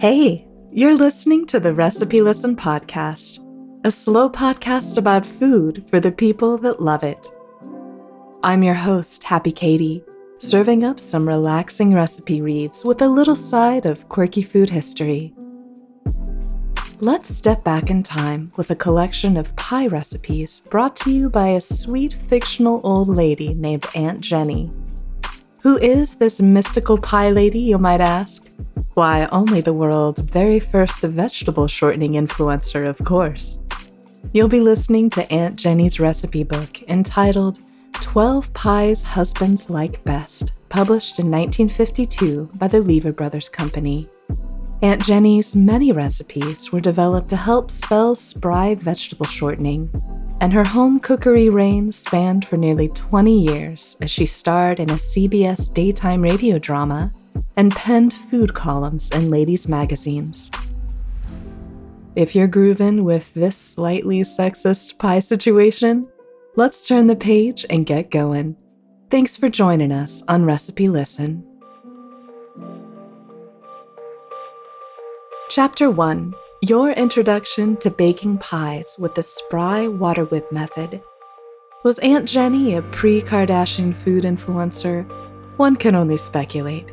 Hey, you're listening to the Recipe Listen podcast, a slow podcast about food for the people that love it. I'm your host, Happy Katie, serving up some relaxing recipe reads with a little side of quirky food history. Let's step back in time with a collection of pie recipes brought to you by a sweet fictional old lady named Aunt Jenny. Who is this mystical pie lady, you might ask? Why, only the world's very first vegetable shortening influencer, of course. You'll be listening to Aunt Jenny's recipe book entitled 12 Pies Husbands Like Best, published in 1952 by the Lever Brothers Company. Aunt Jenny's many recipes were developed to help sell spry vegetable shortening, and her home cookery reign spanned for nearly 20 years as she starred in a CBS daytime radio drama and penned food columns in ladies' magazines. If you're grooving with this slightly sexist pie situation, let's turn the page and get going. Thanks for joining us on Recipe Listen. Chapter 1 Your Introduction to Baking Pies with the Spry Water Whip Method. Was Aunt Jenny a pre Kardashian food influencer? One can only speculate.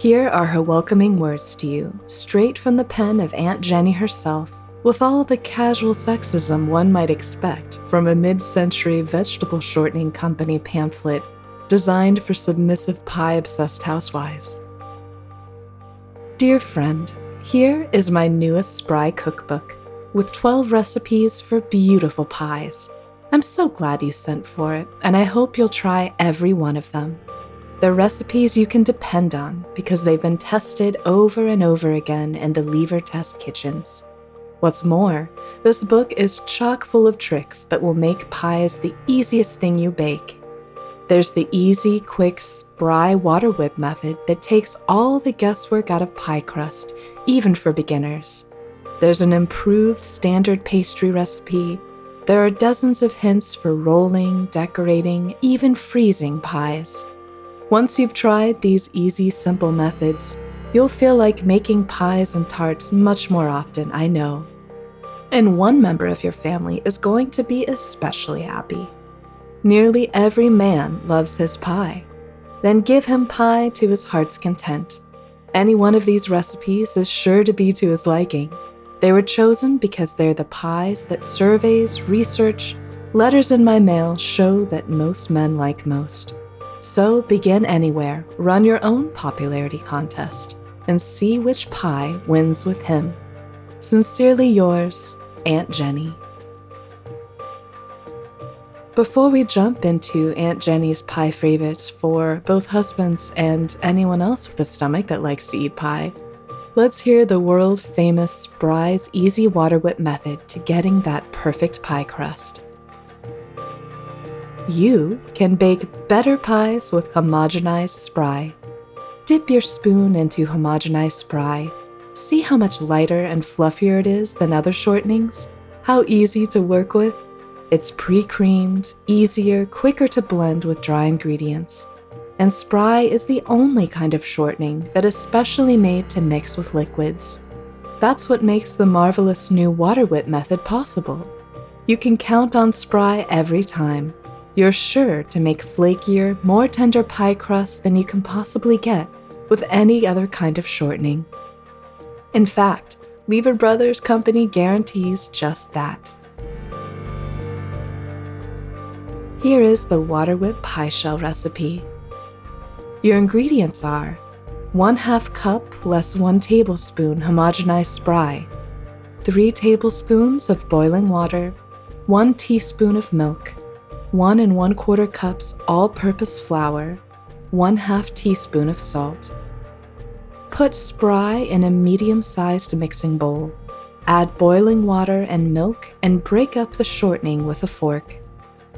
Here are her welcoming words to you, straight from the pen of Aunt Jenny herself, with all the casual sexism one might expect from a mid century vegetable shortening company pamphlet designed for submissive pie obsessed housewives. Dear friend, here is my newest Spry cookbook with 12 recipes for beautiful pies. I'm so glad you sent for it, and I hope you'll try every one of them. They're recipes you can depend on because they've been tested over and over again in the Lever test kitchens. What's more, this book is chock full of tricks that will make pies the easiest thing you bake. There's the easy, quick, spry water whip method that takes all the guesswork out of pie crust, even for beginners. There's an improved standard pastry recipe. There are dozens of hints for rolling, decorating, even freezing pies. Once you've tried these easy, simple methods, you'll feel like making pies and tarts much more often, I know. And one member of your family is going to be especially happy. Nearly every man loves his pie. Then give him pie to his heart's content. Any one of these recipes is sure to be to his liking. They were chosen because they're the pies that surveys, research, letters in my mail show that most men like most. So begin anywhere, run your own popularity contest, and see which pie wins with him. Sincerely yours, Aunt Jenny. Before we jump into Aunt Jenny's pie favorites for both husbands and anyone else with a stomach that likes to eat pie, let's hear the world famous Spry's Easy Water Whip method to getting that perfect pie crust. You can bake better pies with homogenized spry. Dip your spoon into homogenized spry. See how much lighter and fluffier it is than other shortenings? How easy to work with? It's pre creamed, easier, quicker to blend with dry ingredients. And spry is the only kind of shortening that is specially made to mix with liquids. That's what makes the marvelous new water whip method possible. You can count on spry every time you're sure to make flakier, more tender pie crust than you can possibly get with any other kind of shortening. In fact, Lever Brothers Company guarantees just that. Here is the water whip pie shell recipe. Your ingredients are 1 half cup less 1 tablespoon homogenized spry, 3 tablespoons of boiling water, 1 teaspoon of milk, 1 and 1 quarter cups all purpose flour, 1 half teaspoon of salt. Put spry in a medium sized mixing bowl. Add boiling water and milk and break up the shortening with a fork.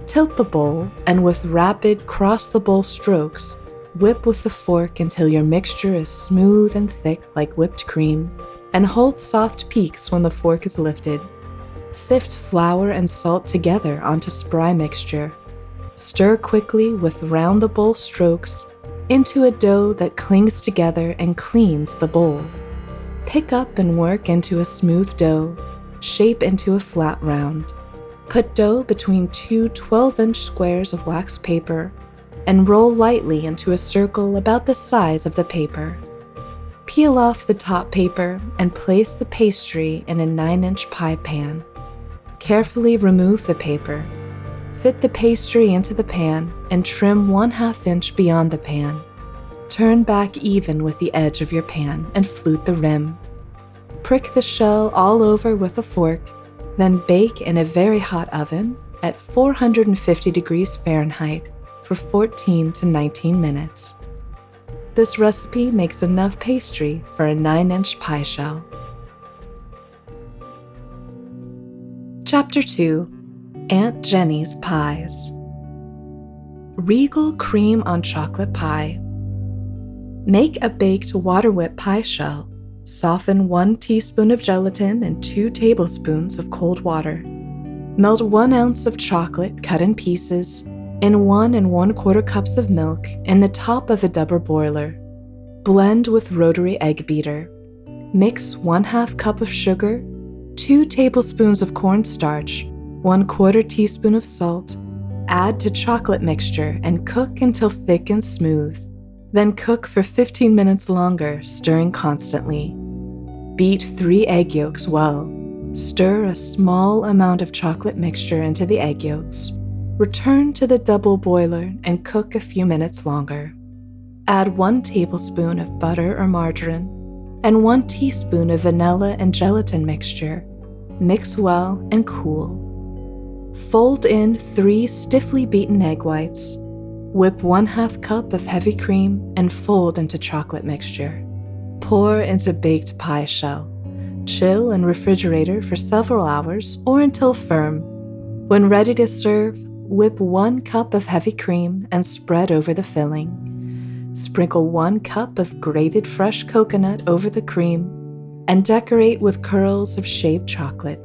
Tilt the bowl and with rapid cross the bowl strokes, whip with the fork until your mixture is smooth and thick like whipped cream, and hold soft peaks when the fork is lifted. Sift flour and salt together onto spry mixture. Stir quickly with round the bowl strokes into a dough that clings together and cleans the bowl. Pick up and work into a smooth dough, shape into a flat round. Put dough between two 12 inch squares of wax paper and roll lightly into a circle about the size of the paper. Peel off the top paper and place the pastry in a 9 inch pie pan. Carefully remove the paper. Fit the pastry into the pan and trim 1 2 inch beyond the pan. Turn back even with the edge of your pan and flute the rim. Prick the shell all over with a fork, then bake in a very hot oven at 450 degrees Fahrenheit for 14 to 19 minutes. This recipe makes enough pastry for a 9 inch pie shell. Chapter 2 Aunt Jenny's Pies Regal Cream on Chocolate Pie. Make a baked water whip pie shell. Soften 1 teaspoon of gelatin and 2 tablespoons of cold water. Melt 1 ounce of chocolate cut in pieces in 1 and 1 quarter cups of milk in the top of a double boiler. Blend with rotary egg beater. Mix 1 2 cup of sugar, 2 tablespoons of cornstarch, 1 quarter teaspoon of salt. Add to chocolate mixture and cook until thick and smooth. Then cook for 15 minutes longer, stirring constantly. Beat 3 egg yolks well. Stir a small amount of chocolate mixture into the egg yolks. Return to the double boiler and cook a few minutes longer. Add 1 tablespoon of butter or margarine and 1 teaspoon of vanilla and gelatin mixture. Mix well and cool. Fold in 3 stiffly beaten egg whites. Whip 1 2 cup of heavy cream and fold into chocolate mixture. Pour into baked pie shell. Chill in refrigerator for several hours or until firm. When ready to serve, whip one cup of heavy cream and spread over the filling. Sprinkle one cup of grated fresh coconut over the cream and decorate with curls of shaved chocolate.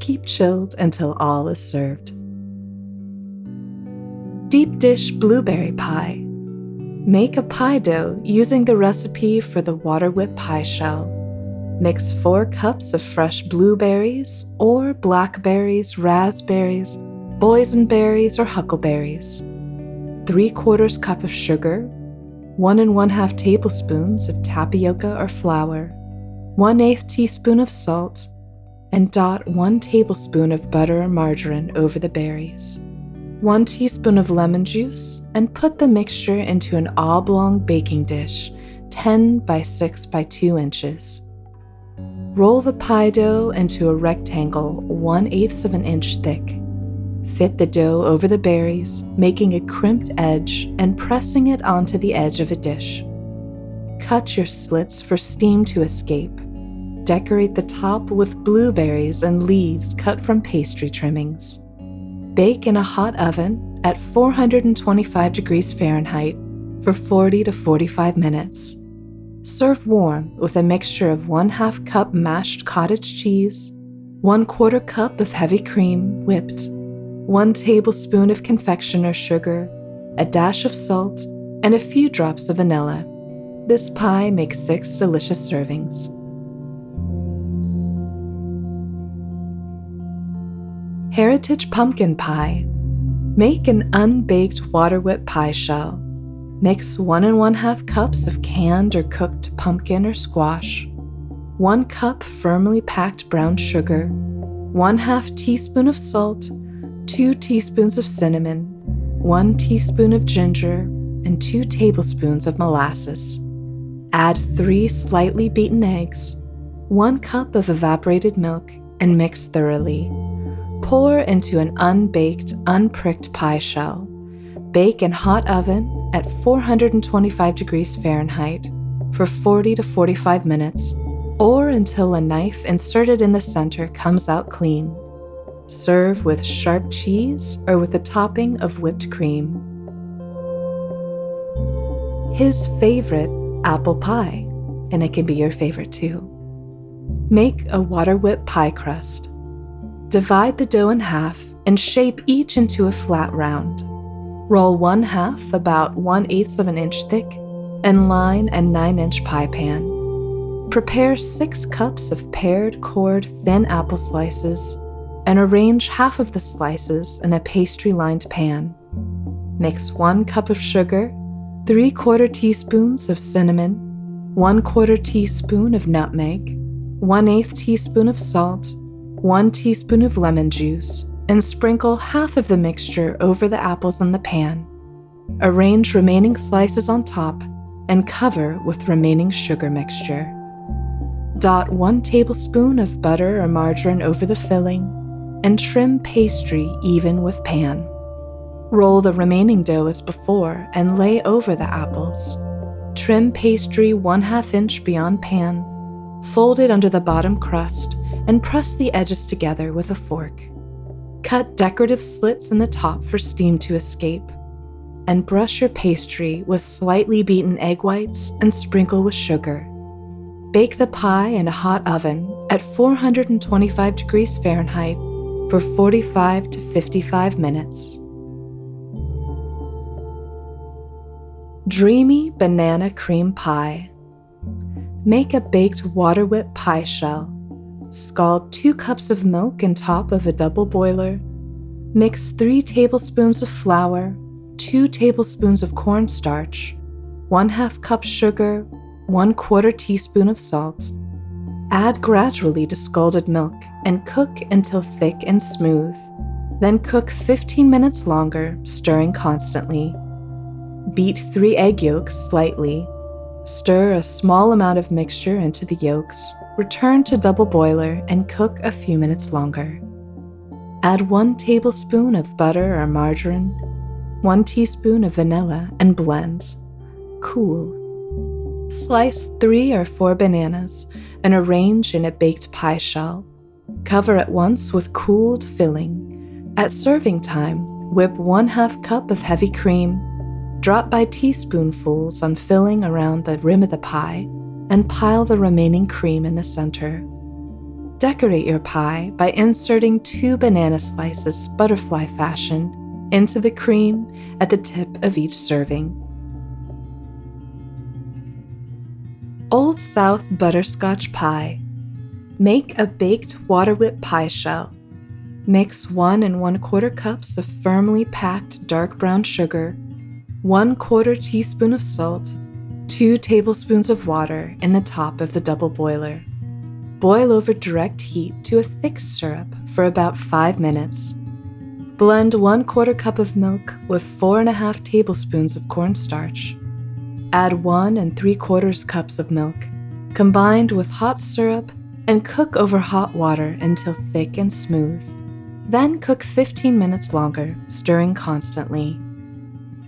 Keep chilled until all is served. Deep dish blueberry pie. Make a pie dough using the recipe for the water whip pie shell. Mix 4 cups of fresh blueberries or blackberries, raspberries, boysenberries, or huckleberries, 3 quarters cup of sugar, 1 and 1 half tablespoons of tapioca or flour, 1 8 teaspoon of salt, and dot 1 tablespoon of butter or margarine over the berries. 1 teaspoon of lemon juice, and put the mixture into an oblong baking dish 10 by 6 by 2 inches. Roll the pie dough into a rectangle 1 8 of an inch thick. Fit the dough over the berries, making a crimped edge and pressing it onto the edge of a dish. Cut your slits for steam to escape. Decorate the top with blueberries and leaves cut from pastry trimmings. Bake in a hot oven at 425 degrees Fahrenheit for 40 to 45 minutes. Serve warm with a mixture of 1 2 cup mashed cottage cheese, 1 quarter cup of heavy cream whipped, 1 tablespoon of confectioner sugar, a dash of salt, and a few drops of vanilla. This pie makes 6 delicious servings. Heritage Pumpkin Pie. Make an unbaked water whip pie shell. Mix one and one half cups of canned or cooked pumpkin or squash, one cup firmly packed brown sugar, one half teaspoon of salt, two teaspoons of cinnamon, one teaspoon of ginger, and two tablespoons of molasses. Add three slightly beaten eggs, one cup of evaporated milk, and mix thoroughly. Pour into an unbaked, unpricked pie shell. Bake in hot oven at 425 degrees Fahrenheit for 40 to 45 minutes or until a knife inserted in the center comes out clean. Serve with sharp cheese or with a topping of whipped cream. His favorite apple pie, and it can be your favorite too. Make a water whip pie crust. Divide the dough in half and shape each into a flat round. Roll one half about 1 8 of an inch thick and line a 9 inch pie pan. Prepare six cups of pared, cored, thin apple slices and arrange half of the slices in a pastry lined pan. Mix one cup of sugar, three quarter teaspoons of cinnamon, one quarter teaspoon of nutmeg, one eighth teaspoon of salt, one teaspoon of lemon juice, and sprinkle half of the mixture over the apples in the pan. Arrange remaining slices on top and cover with remaining sugar mixture. Dot one tablespoon of butter or margarine over the filling and trim pastry even with pan. Roll the remaining dough as before and lay over the apples. Trim pastry 1 2 inch beyond pan, fold it under the bottom crust, and press the edges together with a fork. Cut decorative slits in the top for steam to escape, and brush your pastry with slightly beaten egg whites and sprinkle with sugar. Bake the pie in a hot oven at 425 degrees Fahrenheit for 45 to 55 minutes. Dreamy Banana Cream Pie. Make a baked water whip pie shell. Scald 2 cups of milk in top of a double boiler. Mix 3 tablespoons of flour, 2 tablespoons of cornstarch, 1 2 cup sugar, 1 quarter teaspoon of salt. Add gradually to scalded milk and cook until thick and smooth. Then cook 15 minutes longer, stirring constantly. Beat three egg yolks slightly. Stir a small amount of mixture into the yolks. Return to double boiler and cook a few minutes longer. Add one tablespoon of butter or margarine, one teaspoon of vanilla, and blend. Cool. Slice three or four bananas and arrange in a baked pie shell. Cover at once with cooled filling. At serving time, whip one half cup of heavy cream Drop by teaspoonfuls on filling around the rim of the pie and pile the remaining cream in the center. Decorate your pie by inserting two banana slices butterfly fashion into the cream at the tip of each serving. Old South Butterscotch Pie. Make a baked water whip pie shell. Mix one and one quarter cups of firmly packed dark brown sugar 1 quarter teaspoon of salt, 2 tablespoons of water in the top of the double boiler. Boil over direct heat to a thick syrup for about 5 minutes. Blend 1 quarter cup of milk with 4.5 tablespoons of cornstarch. Add 1 and 3 quarters cups of milk, combined with hot syrup, and cook over hot water until thick and smooth. Then cook 15 minutes longer, stirring constantly.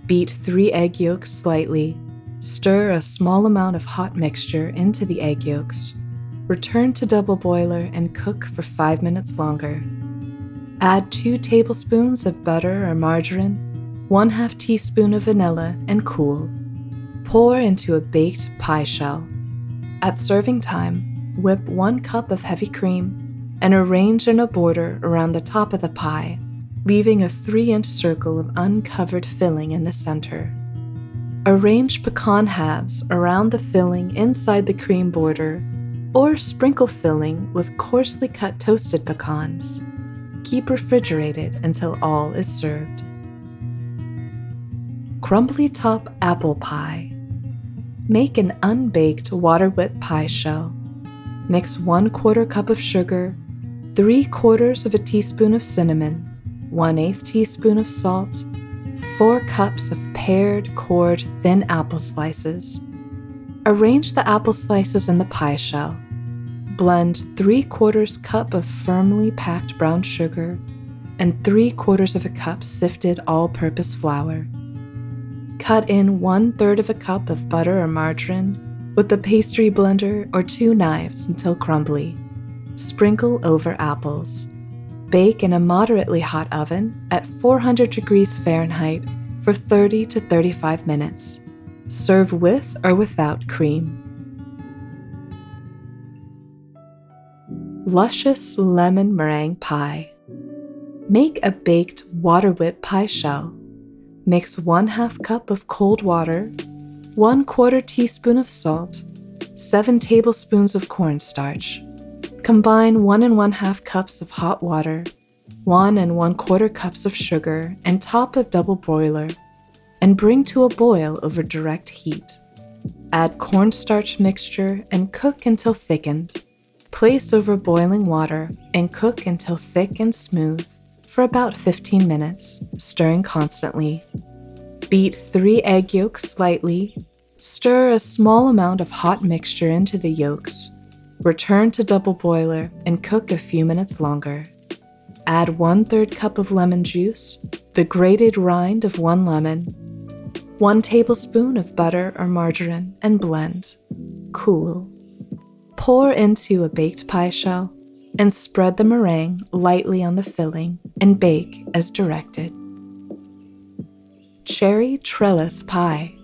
Beat three egg yolks slightly. Stir a small amount of hot mixture into the egg yolks. Return to double boiler and cook for five minutes longer. Add two tablespoons of butter or margarine, one half teaspoon of vanilla, and cool. Pour into a baked pie shell. At serving time, whip one cup of heavy cream and arrange in a border around the top of the pie leaving a 3 inch circle of uncovered filling in the center. Arrange pecan halves around the filling inside the cream border, or sprinkle filling with coarsely cut toasted pecans. Keep refrigerated until all is served. Crumbly top apple pie. Make an unbaked water whipped pie shell. Mix one quarter cup of sugar, three quarters of a teaspoon of cinnamon, 1 8 teaspoon of salt, 4 cups of pared, cored, thin apple slices. Arrange the apple slices in the pie shell. Blend 3 quarters cup of firmly packed brown sugar and 3 quarters of a cup sifted all purpose flour. Cut in 1 third of a cup of butter or margarine with a pastry blender or two knives until crumbly. Sprinkle over apples. Bake in a moderately hot oven at 400 degrees Fahrenheit for 30 to 35 minutes. Serve with or without cream. Luscious lemon meringue pie. Make a baked water whip pie shell. Mix 1 2 cup of cold water, 1 quarter teaspoon of salt, 7 tablespoons of cornstarch. Combine 1 and 1 half cups of hot water, 1 and 1 quarter cups of sugar, and top a double boiler, and bring to a boil over direct heat. Add cornstarch mixture and cook until thickened. Place over boiling water and cook until thick and smooth for about 15 minutes, stirring constantly. Beat three egg yolks slightly. Stir a small amount of hot mixture into the yolks. Return to double boiler and cook a few minutes longer. Add one third cup of lemon juice, the grated rind of one lemon, 1 tablespoon of butter or margarine, and blend. Cool. Pour into a baked pie shell and spread the meringue lightly on the filling and bake as directed. Cherry Trellis Pie.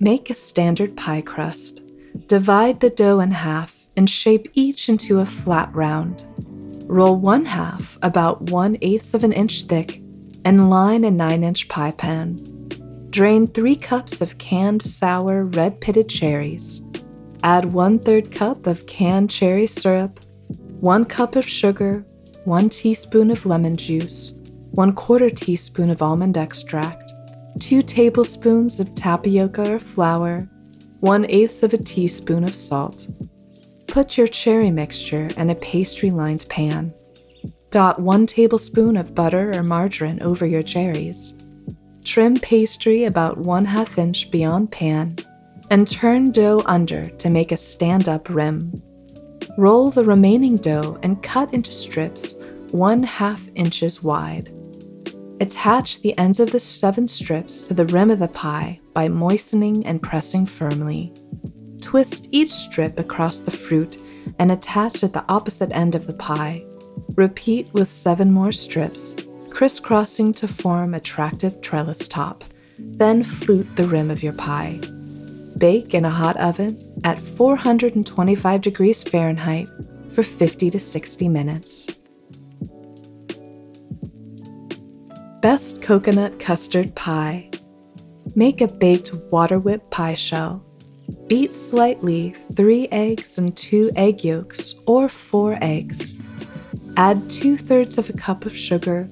Make a standard pie crust. Divide the dough in half and shape each into a flat round. Roll one half about one eighth of an inch thick and line a 9 inch pie pan. Drain 3 cups of canned sour red pitted cherries. Add 1 3rd cup of canned cherry syrup, 1 cup of sugar, 1 teaspoon of lemon juice, 1 quarter teaspoon of almond extract, 2 tablespoons of tapioca or flour, 1 eighth of a teaspoon of salt. Put your cherry mixture in a pastry lined pan. Dot 1 tablespoon of butter or margarine over your cherries. Trim pastry about 1 half inch beyond pan and turn dough under to make a stand up rim. Roll the remaining dough and cut into strips 1 half inches wide. Attach the ends of the seven strips to the rim of the pie by moistening and pressing firmly. Twist each strip across the fruit and attach at the opposite end of the pie. Repeat with seven more strips crisscrossing to form attractive trellis top. Then flute the rim of your pie. Bake in a hot oven at 425 degrees Fahrenheit for 50 to 60 minutes. Best Coconut Custard Pie. Make a baked water whip pie shell. Beat slightly 3 eggs and 2 egg yolks or 4 eggs. Add 2 thirds of a cup of sugar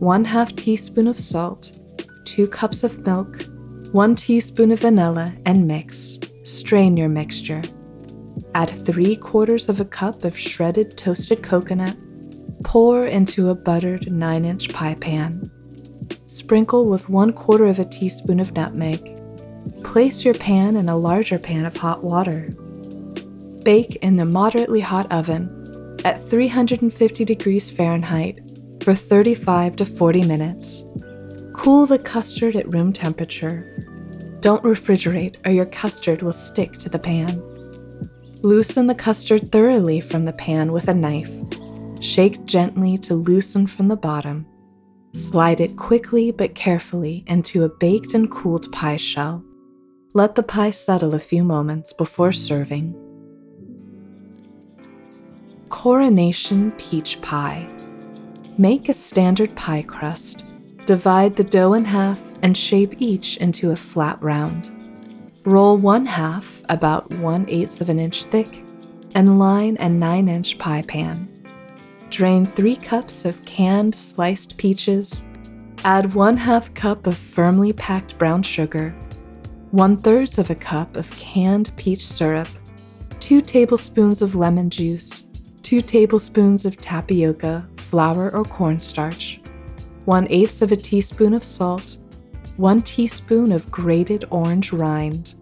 1 half teaspoon of salt, 2 cups of milk, 1 teaspoon of vanilla, and mix. Strain your mixture. Add 3 quarters of a cup of shredded toasted coconut. Pour into a buttered 9 inch pie pan. Sprinkle with 1 quarter of a teaspoon of nutmeg. Place your pan in a larger pan of hot water. Bake in the moderately hot oven at 350 degrees Fahrenheit for 35 to 40 minutes. Cool the custard at room temperature. Don't refrigerate or your custard will stick to the pan. Loosen the custard thoroughly from the pan with a knife. Shake gently to loosen from the bottom. Slide it quickly but carefully into a baked and cooled pie shell. Let the pie settle a few moments before serving. Coronation Peach Pie. Make a standard pie crust. Divide the dough in half and shape each into a flat round. Roll one half, about one eighth of an inch thick, and line a 9 inch pie pan. Drain 3 cups of canned sliced peaches. Add 1 half cup of firmly packed brown sugar, 1 thirds of a cup of canned peach syrup, 2 tablespoons of lemon juice, 2 tablespoons of tapioca, flour or cornstarch, 1 eighth of a teaspoon of salt, 1 teaspoon of grated orange rind,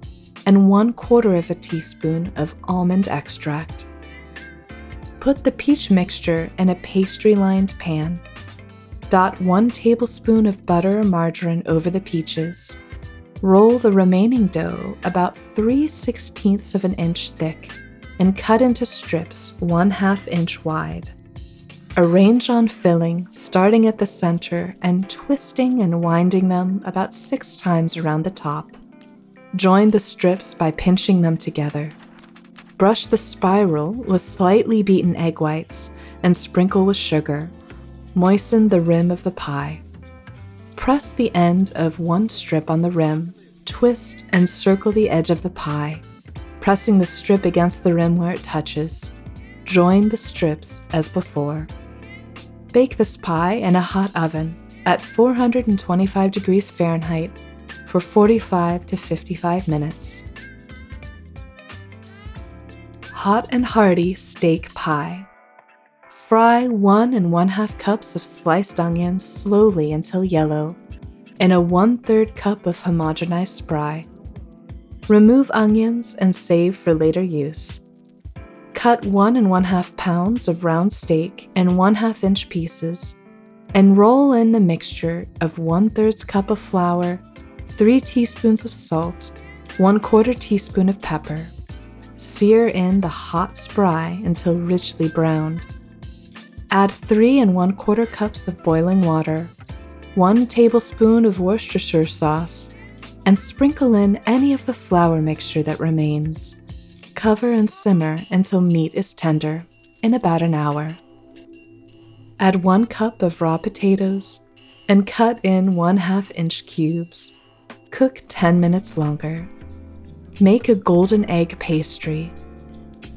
and 1 quarter of a teaspoon of almond extract. Put the peach mixture in a pastry lined pan. Dot 1 tablespoon of butter or margarine over the peaches. Roll the remaining dough about 3 sixteenths of an inch thick and cut into strips 1 half inch wide. Arrange on filling, starting at the center and twisting and winding them about six times around the top. Join the strips by pinching them together. Brush the spiral with slightly beaten egg whites and sprinkle with sugar. Moisten the rim of the pie. Press the end of one strip on the rim, twist and circle the edge of the pie. pressing the strip against the rim where it touches. Join the strips as before. Bake this pie in a hot oven at 425 degrees Fahrenheit for 45 to 55 minutes. Hot and hearty steak pie. Fry one and one half cups of sliced onions slowly until yellow in a one third cup of homogenized spry. Remove onions and save for later use. Cut one and one half pounds of round steak in one half inch pieces and roll in the mixture of one third cup of flour, three teaspoons of salt, one quarter teaspoon of pepper. Sear in the hot spry until richly browned. Add three and one quarter cups of boiling water, one tablespoon of Worcestershire sauce, and sprinkle in any of the flour mixture that remains. Cover and simmer until meat is tender in about an hour. Add one cup of raw potatoes and cut in one half inch cubes. Cook 10 minutes longer. Make a golden egg pastry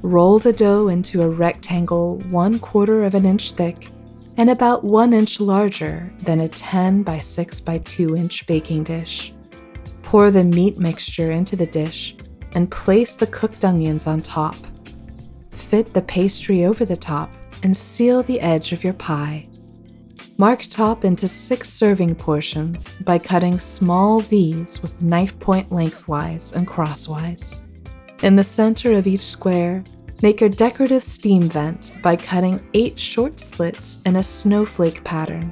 Roll the dough into a rectangle one quarter of an inch thick and about one inch larger than a 10 by 6 by 2 inch baking dish. Pour the meat mixture into the dish and place the cooked onions on top. Fit the pastry over the top and seal the edge of your pie. Mark top into six serving portions by cutting small V's with knife point lengthwise and crosswise. In the center of each square, make a decorative steam vent by cutting eight short slits in a snowflake pattern.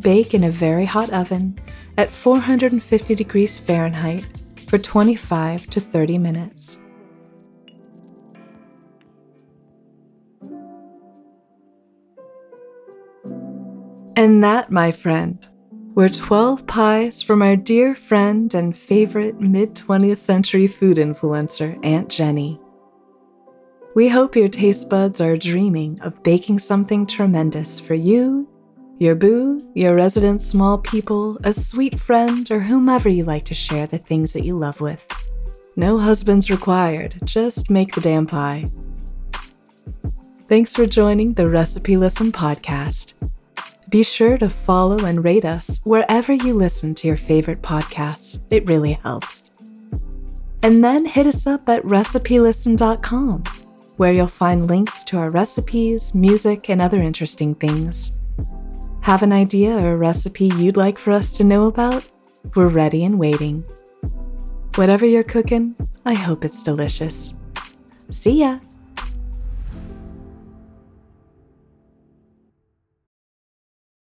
Bake in a very hot oven at 450 degrees Fahrenheit for 25 to 30 minutes. And that, my friend, were 12 pies from our dear friend and favorite mid 20th century food influencer, Aunt Jenny. We hope your taste buds are dreaming of baking something tremendous for you, your boo, your resident small people, a sweet friend, or whomever you like to share the things that you love with. No husbands required, just make the damn pie. Thanks for joining the Recipe Listen podcast. Be sure to follow and rate us wherever you listen to your favorite podcasts. It really helps. And then hit us up at recipelisten.com, where you'll find links to our recipes, music, and other interesting things. Have an idea or a recipe you'd like for us to know about? We're ready and waiting. Whatever you're cooking, I hope it's delicious. See ya!